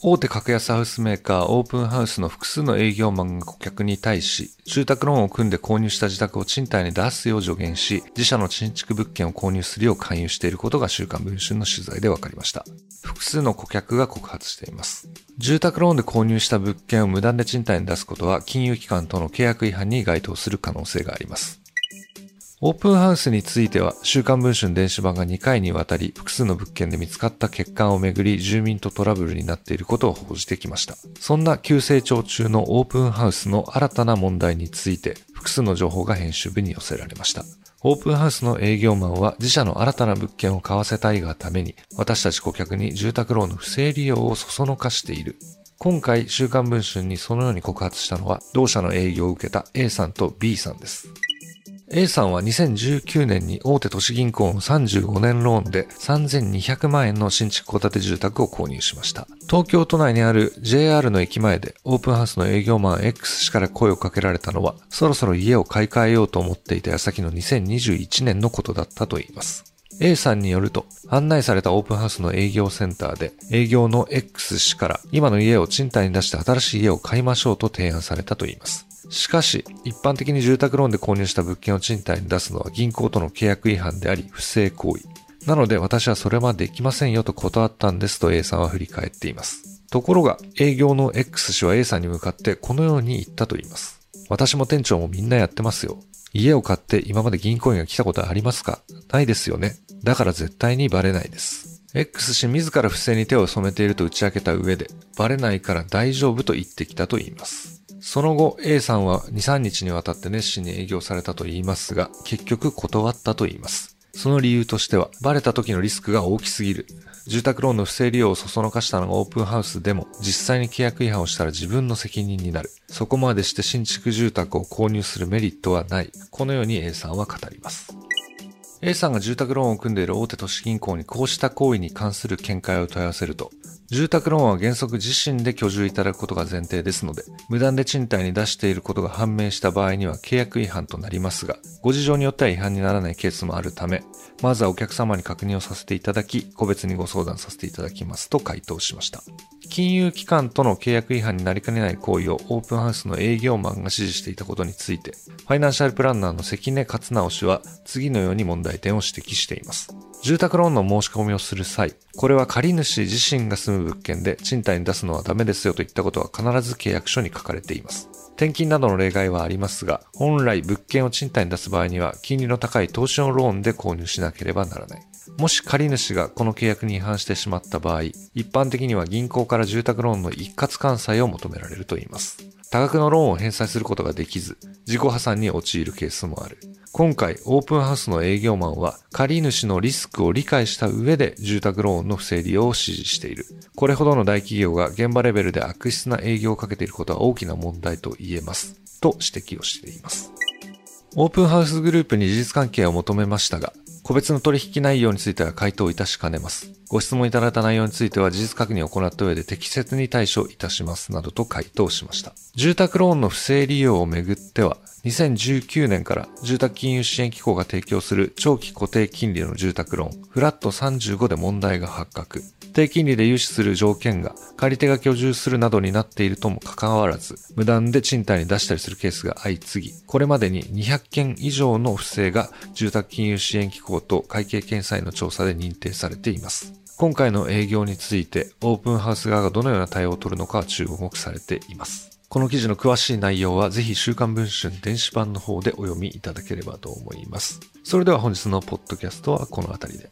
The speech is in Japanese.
大手格安ハウスメーカーオープンハウスの複数の営業マンが顧客に対し、住宅ローンを組んで購入した自宅を賃貸に出すよう助言し、自社の新築物件を購入するよう勧誘していることが週刊文春の取材で分かりました。複数の顧客が告発しています。住宅ローンで購入した物件を無断で賃貸に出すことは金融機関との契約違反に該当する可能性があります。オープンハウスについては、週刊文春電子版が2回にわたり、複数の物件で見つかった欠陥をめぐり、住民とトラブルになっていることを報じてきました。そんな急成長中のオープンハウスの新たな問題について、複数の情報が編集部に寄せられました。オープンハウスの営業マンは自社の新たな物件を買わせたいがために、私たち顧客に住宅ローンの不正利用をそそのかしている。今回、週刊文春にそのように告発したのは、同社の営業を受けた A さんと B さんです。A さんは2019年に大手都市銀行の35年ローンで3200万円の新築戸建て住宅を購入しました。東京都内にある JR の駅前でオープンハウスの営業マン X 氏から声をかけられたのは、そろそろ家を買い替えようと思っていた矢先の2021年のことだったといいます。A さんによると、案内されたオープンハウスの営業センターで、営業の X 氏から、今の家を賃貸に出して新しい家を買いましょうと提案されたといいます。しかし、一般的に住宅ローンで購入した物件を賃貸に出すのは銀行との契約違反であり、不正行為。なので私はそれはできませんよと断ったんですと A さんは振り返っています。ところが、営業の X 氏は A さんに向かってこのように言ったと言います。私も店長もみんなやってますよ。家を買って今まで銀行員が来たことありますか？ないですよね。だから絶対にバレないです。X 氏自ら不正に手を染めていると打ち明けた上で、バレないから大丈夫と言ってきたと言います。その後、A さんは2、3日にわたって熱心に営業されたと言いますが、結局断ったと言います。その理由としては、バレた時のリスクが大きすぎる。住宅ローンの不正利用をそそのかしたのがオープンハウスでも、実際に契約違反をしたら自分の責任になる。そこまでして新築住宅を購入するメリットはない。このように A さんは語ります。A さんが住宅ローンを組んでいる大手都市銀行にこうした行為に関する見解を問い合わせると、住宅ローンは原則自身で居住いただくことが前提ですので、無断で賃貸に出していることが判明した場合には契約違反となりますが、ご事情によっては違反にならないケースもあるため、まずはお客様に確認をさせていただき、個別にご相談させていただきますと回答しました。金融機関との契約違反になりかねない行為をオープンハウスの営業マンが指示していたことについて、ファイナンシャルプランナーの関根勝直氏は次のように問題点を指摘しています。住宅ローンの申し込みをする際、これは借主自身が住む物件で賃貸に出すのはダメですよといったことは必ず契約書に書かれています。転勤などの例外はありますが、本来物件を賃貸に出す場合には金利の高い投資用ローンで購入しなければならない。もし借主がこの契約に違反してしまった場合、一般的には銀行から住宅ローンの一括完済を求められるといいます。多額のローンを返済することができず、自己破産に陥るケースもある。今回、オープンハウスの営業マンは、借主のリスクを理解した上で住宅ローンの不正利用を指示している。これほどの大企業が現場レベルで悪質な営業をかけていることは大きな問題と言えます。と指摘をしています。オープンハウスグループに事実関係を求めましたが、個別の取引内容については回答いたしかねます。ご質問いただいた内容については事実確認を行った上で適切に対処いたしますなどと回答しました。住宅ローンの不正利用をめぐっては、2019年から住宅金融支援機構が提供する長期固定金利の住宅ローン、フラット35で問題が発覚。低金利で融資する条件が借り手が居住するなどになっているともかかわらず、無断で賃貸に出したりするケースが相次ぎ、これまでに200件以上の不正が住宅金融支援機構と会計検査院の調査で認定されています。今回の営業について、オープンハウス側がどのような対応を取るのかは注目されています。この記事の詳しい内容はぜひ週刊文春電子版の方でお読みいただければと思います。それでは本日のポッドキャストはこの辺りで。